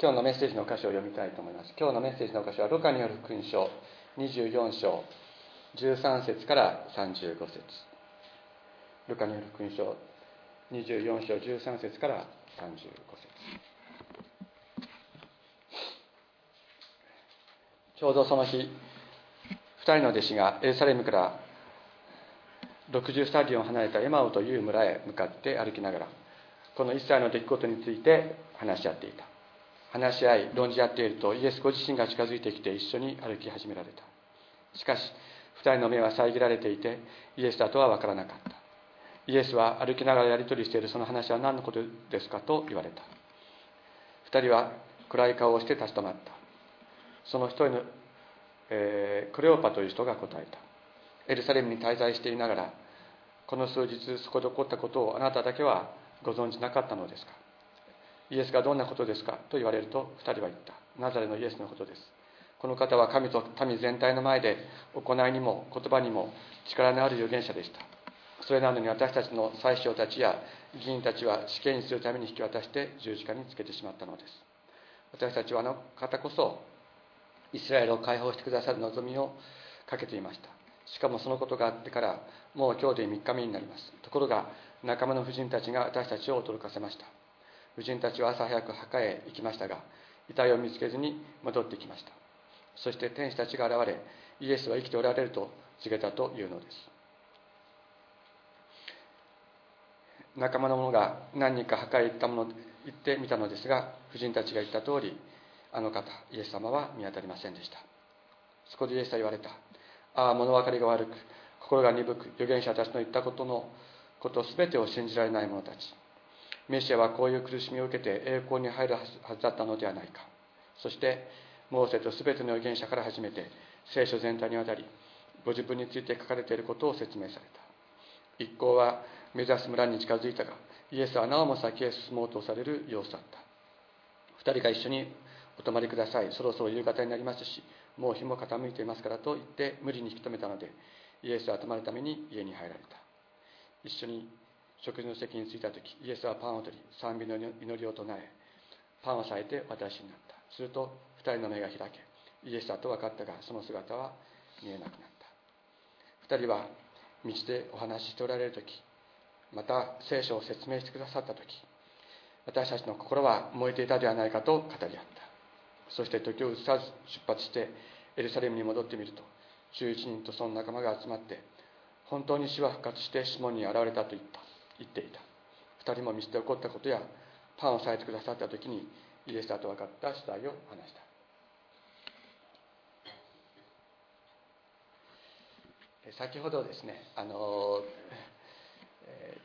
今日のメッセージの箇所を読みたいと思います。今日のメッセージの箇所はルカによる福音書24章13節から35節。ルカによる福音書24章13節から35節。ちょうどその日2人の弟子がエルサレムから60スタディオン離れたエマオという村へ向かって歩きながらこの一切の出来事について話し合っていた。話し合い論じ合っているとイエスご自身が近づいてきて一緒に歩き始められた。しかし2人の目は遮られていてイエスだとは分からなかった。イエスは歩きながらやり取りしているその話は何のことですかと言われた。2人は暗い顔をして立ち止まった。その一人の、えー、クレオパという人が答えた。エルサレムに滞在していながらこの数日そこで起こったことをあなただけはご存じなかったのですか？イエスがどんなことですかと言われると2人は言った。ナザレのイエスのことです。この方は神と民全体の前で行いにも言葉にも力のある預言者でした。それなのに私たちの宰相たちや議員たちは死刑にするために引き渡して十字架につけてしまったのです。私たちはあの方こそイスラエルを解放してくださる望みをかけていました。しかもそのことがあってからもう今日で3日目になります。ところが仲間の婦人たちが私たちを驚かせました。婦人たちは朝早く墓へ行きましたが遺体を見つけずに戻ってきました。そして天使たちが現れイエスは生きておられると告げたというのです。仲間の者が何人か墓へ行ったもの行ってみたのですが婦人たちが言った通りあの方イエス様は見当たりませんでした。そこでイエスは言われた。ああ物分かりが悪く心が鈍く預言者たちの言ったことのこと全てを信じられない者たち。メシアはこういう苦しみを受けて栄光に入るはずだったのではないか。そしてモーセと全ての預言者から始めて聖書全体にわたりご自分について書かれていることを説明された。一行は目指す村に近づいたがイエスはなおも先へ進もうとされる様子だった。2人が一緒にお泊まりください。そろそろ夕方になりますしもう日も傾いていますからと言って無理に引き止めたのでイエスは泊まるために家に入られた。一緒に食事の席に着いた時イエスはパンを取り賛美の祈りを唱えパンを裂いて私になった。すると2人の目が開けイエスだと分かったがその姿は見えなくなった。2人は道でお話ししておられる時また聖書を説明してくださった時私たちの心は燃えていたではないかと語り合った。そして時を移さず出発してエルサレムに戻ってみると11人とその仲間が集まって本当に死は復活してシモンに現れたと言った。言っていた。2人も道で起こったことやパンをされてくださった時にイエスだと分かった主体を話した。先ほどですねあの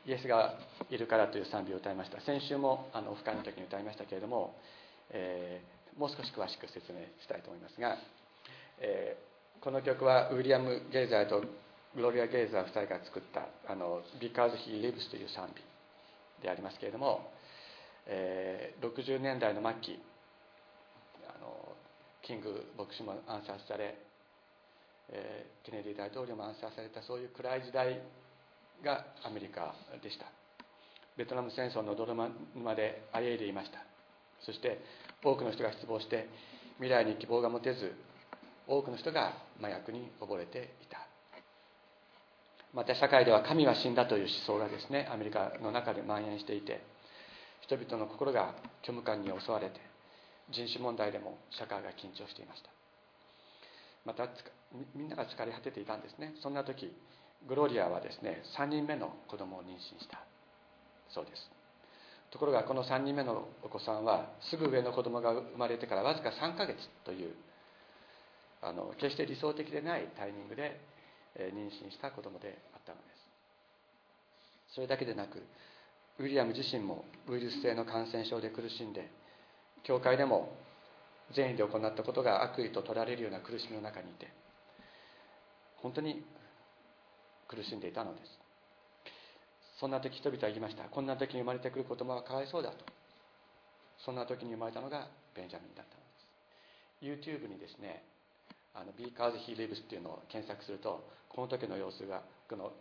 イエスがいるからという賛美を歌いました。先週もあのオフ会の時に歌いましたけれども、えー、もう少し詳しく説明したいと思いますが、えー、この曲はウィリアム・ゲイザーとグロリア・ゲイザー2人が作った「あの Because He Lives」という賛美でありますけれども、えー、60年代の末期あのキング牧師も暗殺され、えー、ケネディ大統領も暗殺されたそういう暗い時代がアメリカでした。ベトナム戦争の泥沼であえいでいました。そして多くの人が失望して未来に希望が持てず多くの人が麻薬に溺れていた。また社会では神は死んだという思想がですねアメリカの中で蔓延していて人々の心が虚無感に襲われて人種問題でも社会が緊張していました。またみんなが疲れ果てていたんですね。そんな時グローリアはですね3人目の子供を妊娠した。そうです。ところがこの3人目のお子さんはすぐ上の子供が生まれてからわずか3ヶ月というあの決して理想的でないタイミングで妊娠した子供であったのです。それだけでなくウィリアム自身もウイルス性の感染症で苦しんで教会でも善意で行ったことが悪意と取られるような苦しみの中にいて本当に苦しんでいたのです。そんな時人々は言いました。こんな時に生まれてくる子供はかわいそうだと。そんな時に生まれたのがベンジャミンだったのです。YouTube にですねあの Because He Lives っていうのを検索するとこの時の様子がこの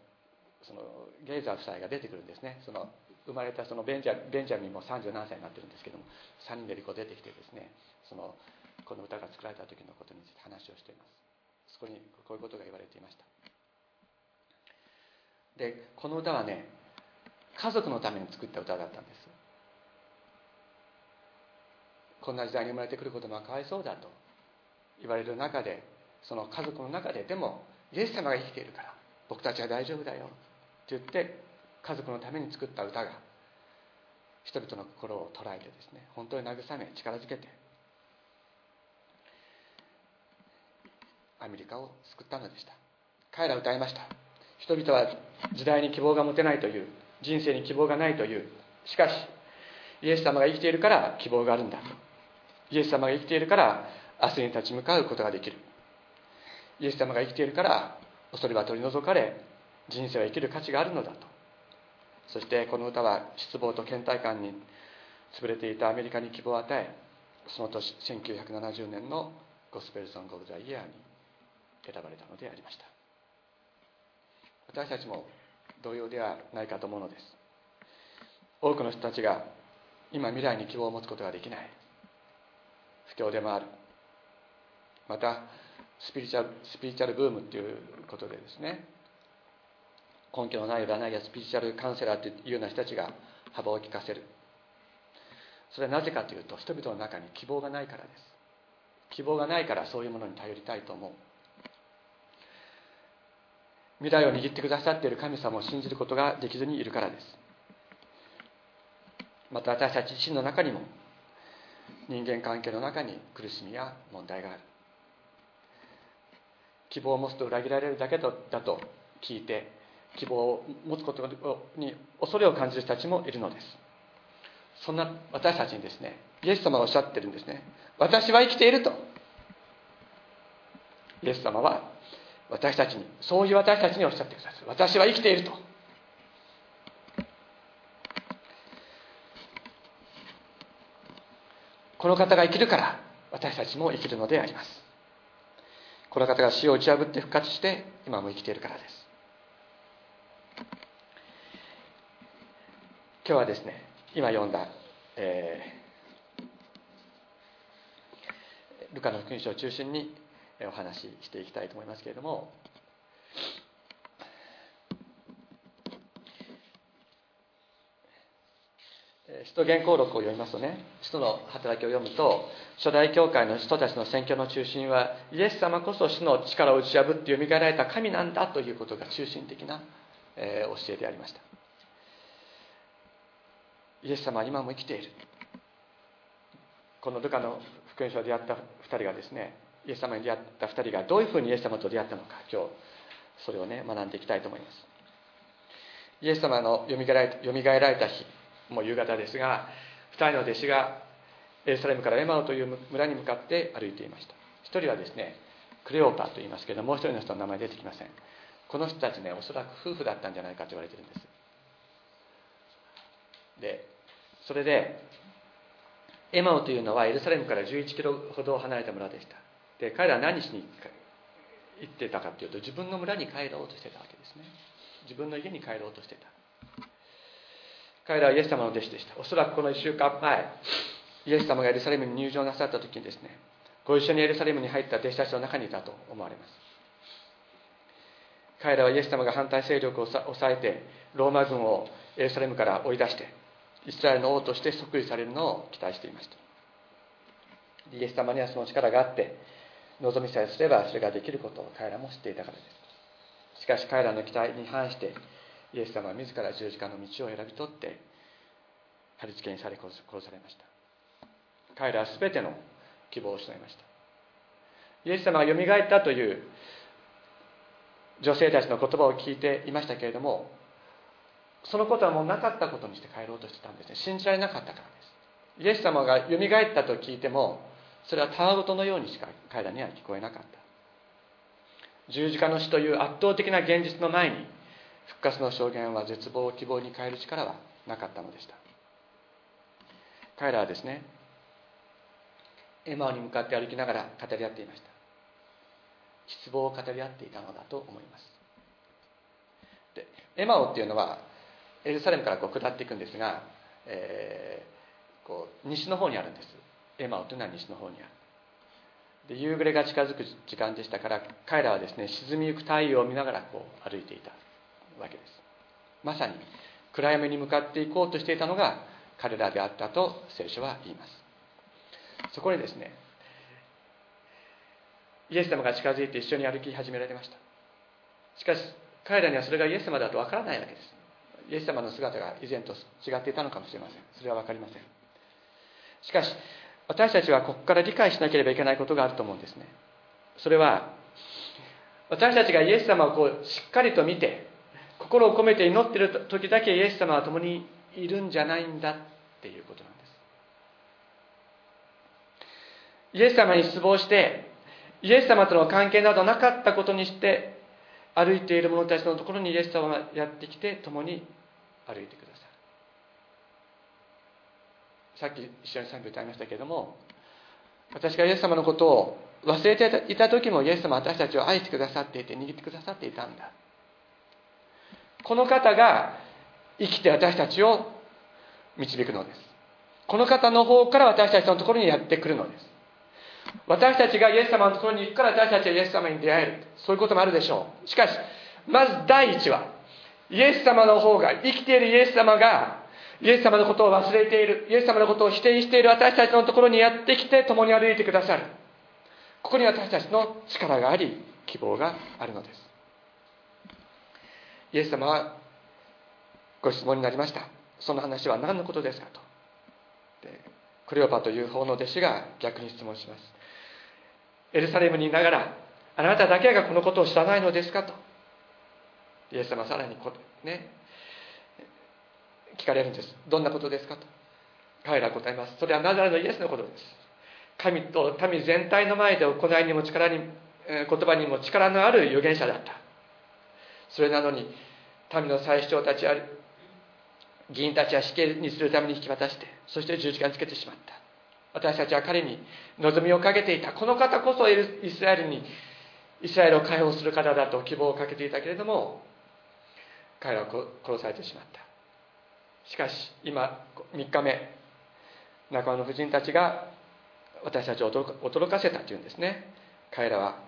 そのゲイザー夫妻が出てくるんですね。その生まれたそのベンジャベンジャミンも30何歳になってるんですけども3人でこう出てきてですねそのこの歌が作られた時のことについて話をしています。そこにこういうことが言われていました。でこの歌はね家族のために作った歌だったんです。こんな時代に生まれてくることはかわいそうだと。言われる中でその家族の中ででもイエス様が生きているから僕たちは大丈夫だよって言って家族のために作った歌が人々の心を捉えてですね本当に慰め力づけてアメリカを救ったのでした。彼ら歌いました。人々は時代に希望が持てないという人生に希望がないというしかしイエス様が生きているから希望があるんだ。イエス様が生きているから明日に立ち向かうことができる。イエス様が生きているから恐れは取り除かれ人生は生きる価値があるのだと。そしてこの歌は失望と倦怠感に潰れていたアメリカに希望を与えその年1970年のゴスペルソング・オブ・ザ・イヤーに選ばれたのでありました。私たちも同様ではないかと思うのです。多くの人たちが今未来に希望を持つことができない。不況でもある。またスピリチュアルスピリチュアルブームっていうことでですね。根拠のない占いやスピリチュアルカウンセラーというような人たちが幅を利かせる。それはなぜかというと人々の中に希望がないからです。希望がないからそういうものに頼りたいと思う。未来を握ってくださっている神様を信じることができずにいるからです。また私たち自身の中にも人間関係の中に苦しみや問題がある。希望を持つと裏切られるだけだと聞いて希望を持つことに恐れを感じる人たちもいるのです。そんな私たちにですねイエス様がおっしゃってるんですね。私は生きていると。イエス様は私たちにそういう私たちにおっしゃってください。私は生きていると。この方が生きるから私たちも生きるのであります。この方が死を打ち破って復活して今も生きているからです。今日はですね今読んだ、えー、ルカの福音書を中心にお話ししていきたいと思いますけれども使徒原稿録を読みますとね使徒の働きを読むと初代教会の人たちの宣教の中心はイエス様こそ死の力を打ち破ってよみがえられた神なんだということが中心的な、えー、教えでありました。イエス様は今も生きている。このルカの福音書で出会った2人がですねイエス様に出会った2人がどういうふうにイエス様と出会ったのか今日それをね学んでいきたいと思います。イエス様のよみがえられた日もう夕方ですが2人の弟子がエルサレムからエマオという村に向かって歩いていました。1人はですねクレオパと言いますけどもう1人の人の名前出てきません。この人たちねおそらく夫婦だったんじゃないかと言われてるんです。でそれでエマオというのはエルサレムから11キロほど離れた村でした。で彼らは何しに行ってたかというと自分の村に帰ろうとしてたわけですね。自分の家に帰ろうとしてた。彼らはイエス様の弟子でした。おそらくこの1週間前イエス様がエルサレムに入場なさった時にですねご一緒にエルサレムに入った弟子たちの中にいたと思われます。彼らはイエス様が反対勢力を抑えてローマ軍をエルサレムから追い出してイスラエルの王として即位されるのを期待していました。イエス様にはその力があって望みさえすればそれができることを彼らも知っていたからです。しかし彼らの期待に反してイエス様は自ら十字架の道を選び取って貼り付けにされ殺されました。彼らは全ての希望を失いました。イエス様がよみがえったという女性たちの言葉を聞いていましたけれどもそのことはもうなかったことにして帰ろうとしてたんですね。信じられなかったからです。イエス様がよみがえったと聞いてもそれはたわごとのようにしか彼らには聞こえなかった。十字架の死という圧倒的な現実の前に復活の証言は絶望を希望に変える力はなかったのでした。彼らはですねエマオに向かって歩きながら語り合っていました。失望を語り合っていたのだと思います。でエマオっていうのはエルサレムからこう下っていくんですが、えー、こう西の方にあるんです。エマオというのは西の方にある。で夕暮れが近づく時間でしたから彼らはですね沈みゆく太陽を見ながらこう歩いていた。わけです。まさに暗闇に向かっていこうとしていたのが彼らであったと聖書は言います。そこにですねイエス様が近づいて一緒に歩き始められました。しかし彼らにはそれがイエス様だとわからないわけです。イエス様の姿が以前と違っていたのかもしれません。それは分かりません。しかし私たちはここから理解しなければいけないことがあると思うんですね。それは私たちがイエス様をこうしっかりと見て心を込めて祈っている時だけイエス様は共にいるんじゃないんだっていうことなんです。イエス様に失望してイエス様との関係などなかったことにして歩いている者たちのところにイエス様がやってきて共に歩いてくださいさっき一緒に賛美歌いましたけれども私がイエス様のことを忘れていた時もイエス様は私たちを愛してくださっていて握ってくださっていたんだ。この方が生きて私たちを導くのです。この方の方から私たちのところにやってくるのです。私たちがイエス様のところに行くから私たちはイエス様に出会える。そういうこともあるでしょう。しかしまず第一はイエス様の方が生きているイエス様がイエス様のことを忘れている。イエス様のことを否定している。私たちのところにやってきて共に歩いてくださる。ここに私たちの力があり希望があるのです。イエス様はご質問になりました。その話は何のことですかと。クレオパという方の弟子が逆に質問します。エルサレムにいながらあなただけがこのことを知らないのですかと。イエス様はさらにこね聞かれるんです。どんなことですかと。彼らは答えます。それはナザレのイエスのことです。神と民全体の前で行いにも力に言葉にも力のある預言者だった。それなのに民の最主張たちや議員たちは死刑にするために引き渡してそして十字架につけてしまった。私たちは彼に望みをかけていた。この方こそイスラエルにイスラエルを解放する方だと希望をかけていたけれども彼らは殺されてしまった。しかし今3日目仲間の婦人たちが私たちを驚かせたというんですね。彼らは、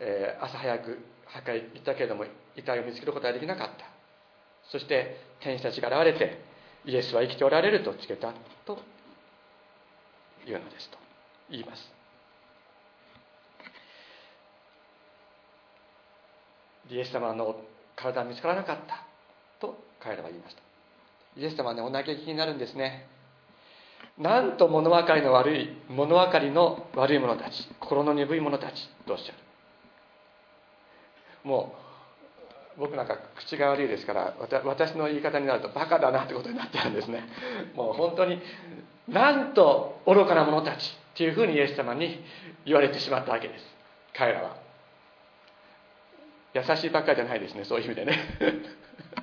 え、朝早く墓へ行ったけれども遺体を見つけることはできなかった。そして天使たちが現れてイエスは生きておられると告げたというのですと言います。イエス様の体は見つからなかったと彼らは言いました。イエス様はねお嘆きになるんですね。なんと物分かりの悪い物分かりの悪い者たち心の鈍い者たちとおっしゃる。もう僕なんか口が悪いですから私の言い方になるとバカだなってことになっちゃうんですね。もう本当になんと愚かな者たちっていうふうにイエス様に言われてしまったわけです。彼らは。優しいばっかりじゃないですねそういう意味でね。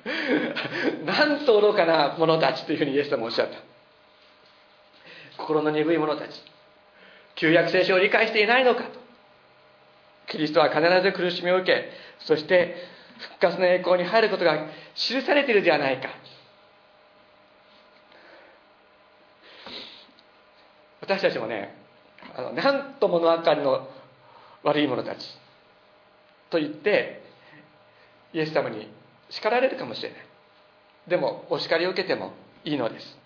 なんと愚かな者たちというふうにイエス様おっしゃった。心の鈍い者たち。旧約聖書を理解していないのかと。キリストは必ず苦しみを受けそして復活の栄光に入ることが記されているではないか。私たちもねあのなんと物分かりの悪い者たちと言ってイエス様に叱られるかもしれない。でもお叱りを受けてもいいのです。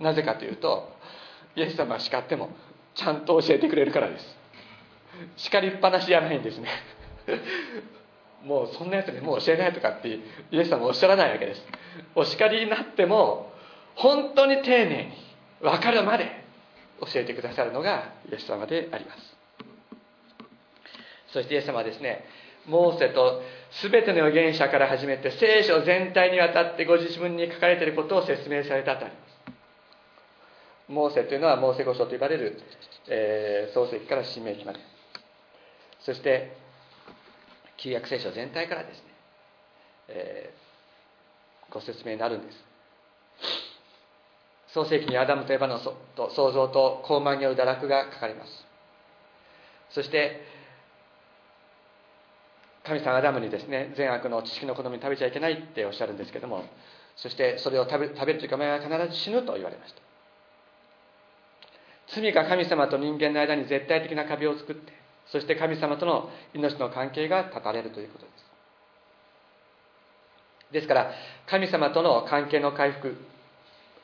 なぜかというとイエス様は叱ってもちゃんと教えてくれるからです。叱りっぱなしじゃないんですね。もうそんなやつにもう教えないとかってイエス様おっしゃらないわけです。お叱りになっても本当に丁寧に分かるまで教えてくださるのがイエス様であります。そしてイエス様はですねモーセと全ての預言者から始めて聖書全体にわたってご自分に書かれていることを説明されたとあります。モーセというのはモーセ語書と呼ばれる、えー、創世記から新明記まで。そして旧約聖書全体からですね、えー、ご説明になるんです。創世記にアダムとエバのと創造と高慢による堕落が書かれます。そして神様アダムにですね善悪の知識の好み食べちゃいけないっておっしゃるんですけどもそしてそれを食べ食べるというかお前は必ず死ぬと言われました。罪が神様と人間の間に絶対的な壁を作ってそして神様との命の関係が断たれるということです。ですから神様との関係の回復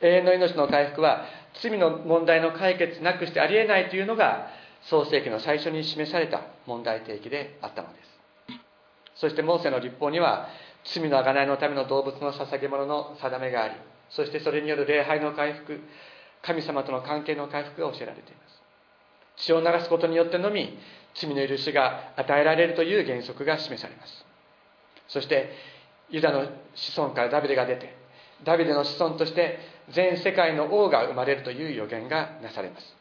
永遠の命の回復は罪の問題の解決なくしてありえないというのが創世記の最初に示された問題提起であったのです。そしてモーセの立法には罪の贖いのための動物の捧げ物の定めがありそしてそれによる礼拝の回復神様との関係の回復が教えられています。血を流すことによってのみ罪の許しが与えられるという原則が示されます。そしてユダの子孫からダビデが出てダビデの子孫として全世界の王が生まれるという予言がなされます。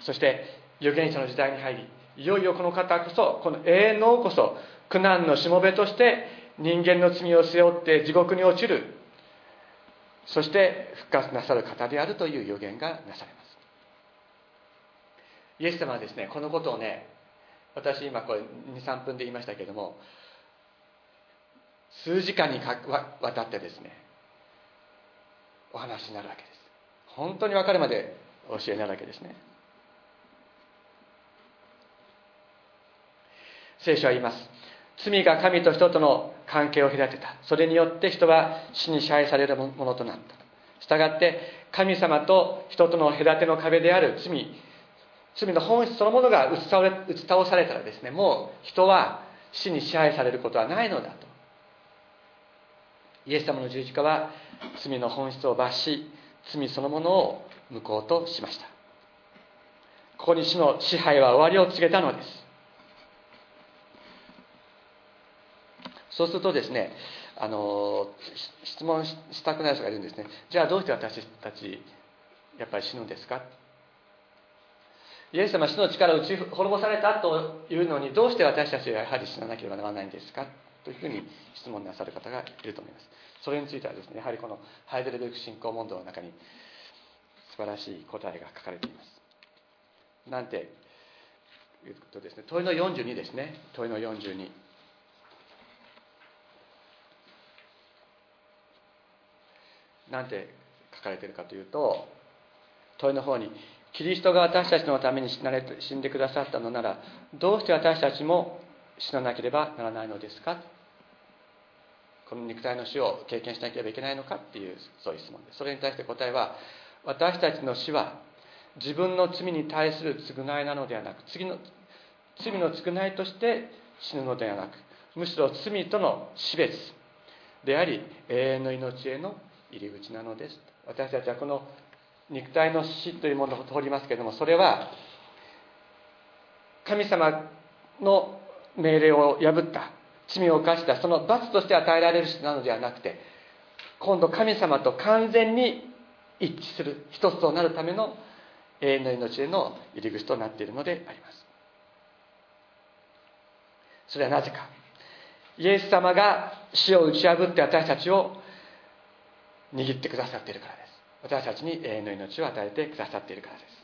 そして預言者の時代に入りいよいよこの方こそこの永遠の王こそ苦難のしもべとして人間の罪を背負って地獄に落ちる。そして復活なさる方であるという予言がなされます。イエス様はですねこのことをね私今これ23分で言いましたけども数時間にわたってですねお話になるわけです。本当に分かるまで教えになるわけですね。聖書は言います。罪が神と人との関係を隔てた。それによって人は死に支配されるものとなった。したがって神様と人との隔ての壁である罪罪の本質そのものが打ち倒れ打ち倒されたらですねもう人は死に支配されることはないのだと。イエス様の十字架は罪の本質を罰し罪そのものを無効としました。ここに死の支配は終わりを告げたのです。そうするとですねあの質問したくない人がいるんですね。じゃあどうして私たちやっぱり死ぬんですか？イエス様死の力を打ち滅ぼされたというのにどうして私たちはやはり死ななければならないんですか？というふうに質問なさる方がいると思います。それについてはですねやはりこのハイデルベルク信仰問答の中に素晴らしい答えが書かれています。なんていうことですね。問いの42ですね。問いの42なんて書かれているかというと問いの方にキリストが私たちのために死なれ死んでくださったのならどうして私たちも死ななければならないのですか？この肉体の死を経験しなければいけないのかっていうそういう質問です。それに対して答えは私たちの死は自分の罪に対する償いなのではなく次の罪の償いとして死ぬのではなくむしろ罪との死別であり永遠の命への入り口なのです。私たちはこの肉体の死というものを通りますけれどもそれは神様の命令を破った罪を犯したその罰として与えられる死なのではなくて今度神様と完全に一致する一つとなるための永遠の命への入り口となっているのであります。それはなぜか。イエス様が死を打ち破って私たちを握ってくださっているから。です私たちに永遠の命を与えてくださっているからです。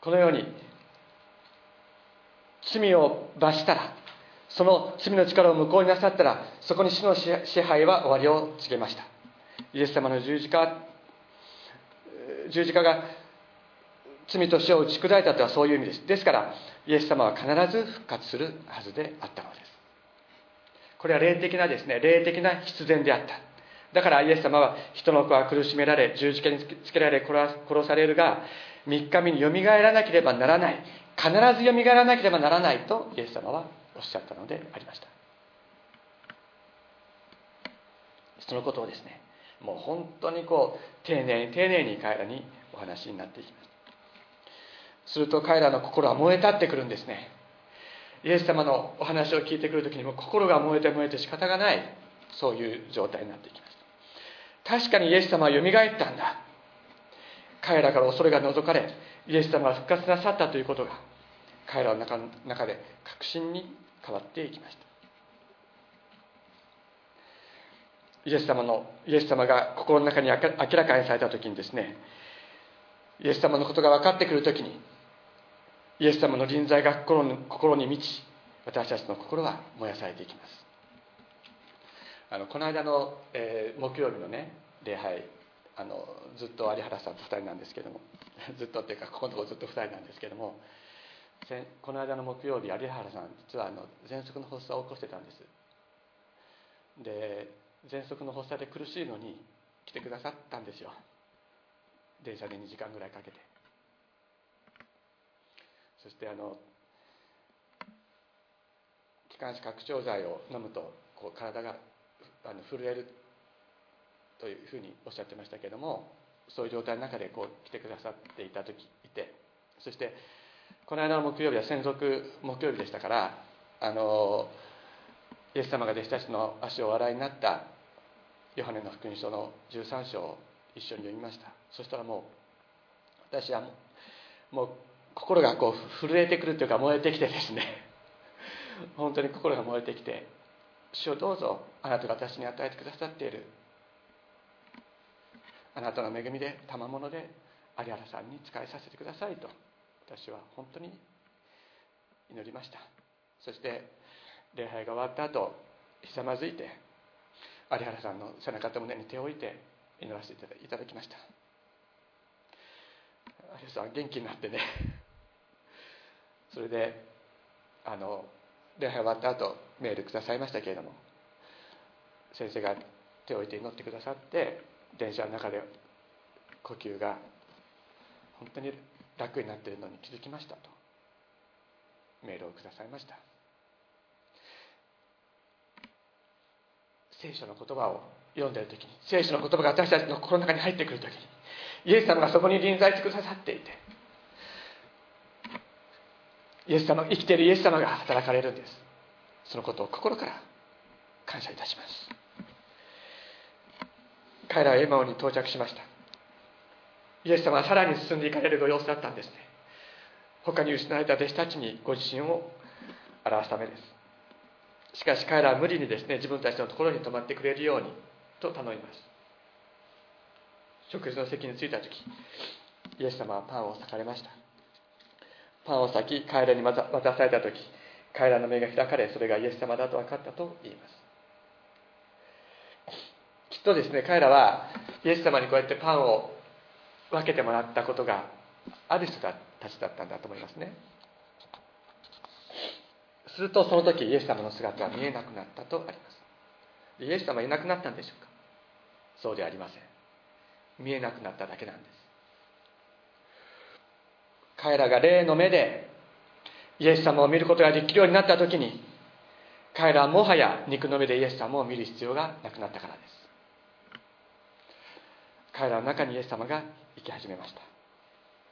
このように罪を罰したらその罪の力を無効になさったらそこに死の支配は終わりを告げました。イエス様の十字架十字架が罪と死を打ち砕いたとはそういう意味です。ですからイエス様は必ず復活するはずであったのです。これは霊的なですね霊的な必然であった。だからイエス様は人の子は苦しめられ十字架につけられ殺されるが3日目によみがえらなければならない。必ずよみがえらなければならないとイエス様はおっしゃったのでありました。そのことをですねもう本当にこう丁寧に丁寧に彼らにお話になっていきます。すると彼らの心は燃え立ってくるんですね。イエス様のお話を聞いてくる時にも心が燃えて燃えて仕方がないそういう状態になっていきます確かにイエス様はよみがえったんだ。彼らから恐れが除かれイエス様が復活なさったということが彼らの中中で確信に変わっていきました。イエス様のイエス様が心の中に明らかにされた時にですねイエス様のことが分かってくる時にイエス様の臨在が心に心に満ち私たちの心は燃やされていきます。あのこの間の、えー、木曜日のね礼拝あのずっと有原さんと2人なんですけども ずっとっていうかここのとこずっと2人なんですけどもこの間の木曜日有原さん実はあの喘息の発作を起こしてたんです。で喘息の発作で苦しいのに来てくださったんですよ。電車で2時間ぐらいかけて。そしてあの気管支拡張剤を飲むとこう体があの震えるというふうにおっしゃってましたけれどもそういう状態の中でこう来てくださっていた時いてそしてこの間の木曜日は専属木曜日でしたからあのイエス様が弟子たちの足をお洗いになったヨハネの福音書の13章を一緒に読みました。そしたらもう私はもう心がこう震えてくるというか燃えてきてですね。本当に心が燃えてきて主をどうぞあなたが私に与えてくださっている。あなたの恵みで賜物で有原さんに仕えさせてくださいと私は本当に祈りました。そして礼拝が終わった後ひざまずいて有原さんの背中と胸に手を置いて祈らせていただきました。有原さん元気になってね。それであの礼拝終わった後メールくださいましたけれども先生が手を置いて祈ってくださって電車の中で呼吸が本当に楽になっているのに気づきましたとメールをくださいました。聖書の言葉を読んでいる時に聖書の言葉が私たちの心の中に入ってくる時にイエス様がそこに臨在してくださっていてイエス様生きているイエス様が働かれるんです。そのことを心から感謝いたします。彼らはエマオに到着しました。イエス様はさらに進んでいかれるご様子だったんですね。他に失われた弟子たちにご自身を表すためです。しかし彼らは無理にですね自分たちのところに泊まってくれるようにと頼みます。食事の席に着いた時イエス様はパンを裂かれました。パンを裂き彼らに渡された時彼らの目が開かれそれがイエス様だと分かったと言います。きっとですね彼らはイエス様にこうやってパンを分けてもらったことがある人たちだったんだと思いますね。するとその時イエス様の姿は見えなくなったとあります。イエス様いなくなったんでしょうか？そうではありません。見えなくなっただけなんです。彼らが霊の目でイエス様を見ることができるようになった時に彼らはもはや肉の目でイエス様を見る必要がなくなったからです。彼らの中にイエス様が生き始めました。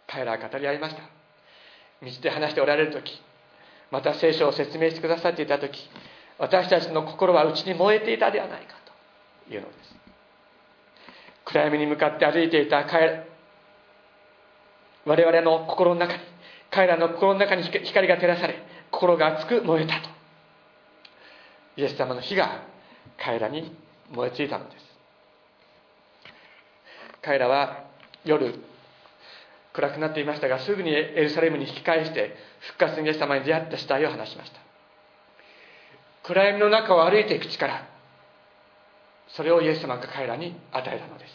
彼らは語り合いました。道で話しておられる時また聖書を説明してくださっていた時私たちの心は内に燃えていたではないかというのです。暗闇に向かって歩いていた我々の心の中に彼らの心の中に光が照らされ心が熱く燃えたと。イエス様の火が彼らに燃えついたのです。彼らは夜暗くなっていましたがすぐにエルサレムに引き返して復活のイエス様に出会った死体を話しました。暗闇の中を歩いていく力それをイエス様が彼らに与えたのです。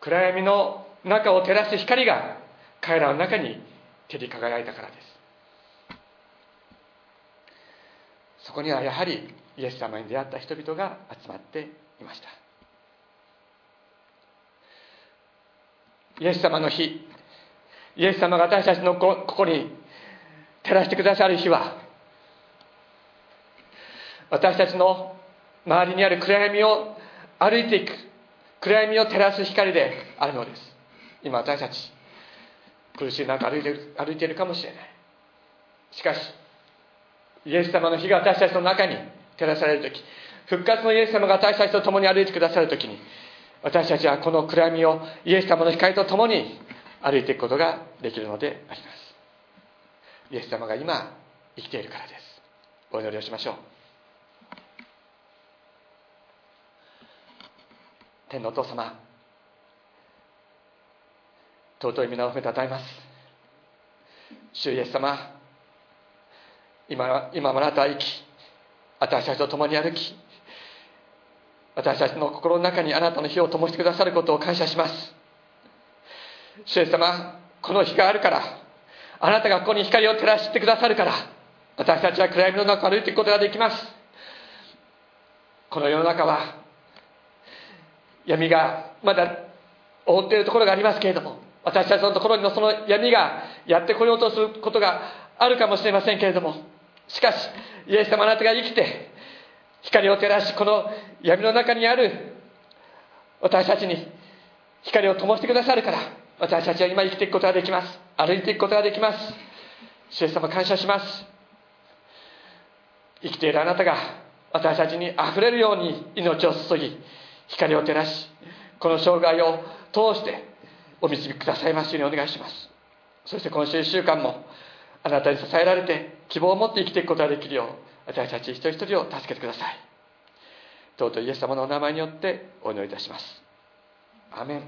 暗闇の中を照らす光が彼らの中に照り輝いたからです。そこにはやはりイエス様に出会った人々が集まっていました。イエス様の日イエス様が私たちのここに照らしてくださる日は私たちの周りにある暗闇を歩いていく暗闇を照らす光であるのです。今私たち苦しい中歩いている歩いているかもしれない。しかしイエス様の日が私たちの中に照らされる時復活のイエス様が私たちと共に歩いてくださる時に私たちはこの暗闇をイエス様の光と共に歩いていくことができるのであります。イエス様が今生きているからです。お祈りをしましょう。天のお父様尊い皆を褒めたたえます。主イエス様今今もあなたは生き私たちと共に歩き私たちの心の中にあなたの火を灯してくださることを感謝します。主イエス様この日があるからあなたがここに光を照らしてくださるから私たちは暗闇の中を歩いていくことができます。この世の中は闇がまだ覆っているところがありますけれども私たちのところにもその闇がやってこようとすることがあるかもしれませんけれども。しかしイエス様あなたが生きて光を照らしこの闇の中にある私たちに光を灯してくださるから私たちは今生きていくことができます。歩いていくことができます。主イエス様感謝します。生きているあなたが私たちにあふれるように命を注ぎ光を照らしこの生涯を通してお導きくださいますようにお願いします。そして今週1週間もあなたに支えられて希望を持って生きていくことができるよう私たち一人一人を助けてください。尊いイエス様のお名前によってお祈りいたします。アメン。